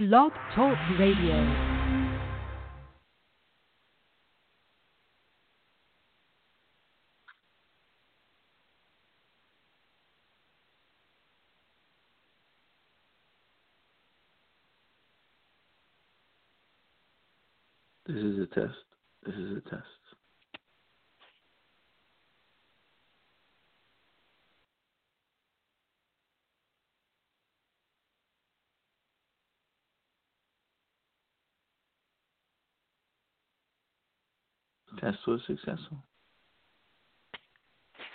Blog Talk Radio. This is a test. This is a test. Test was successful.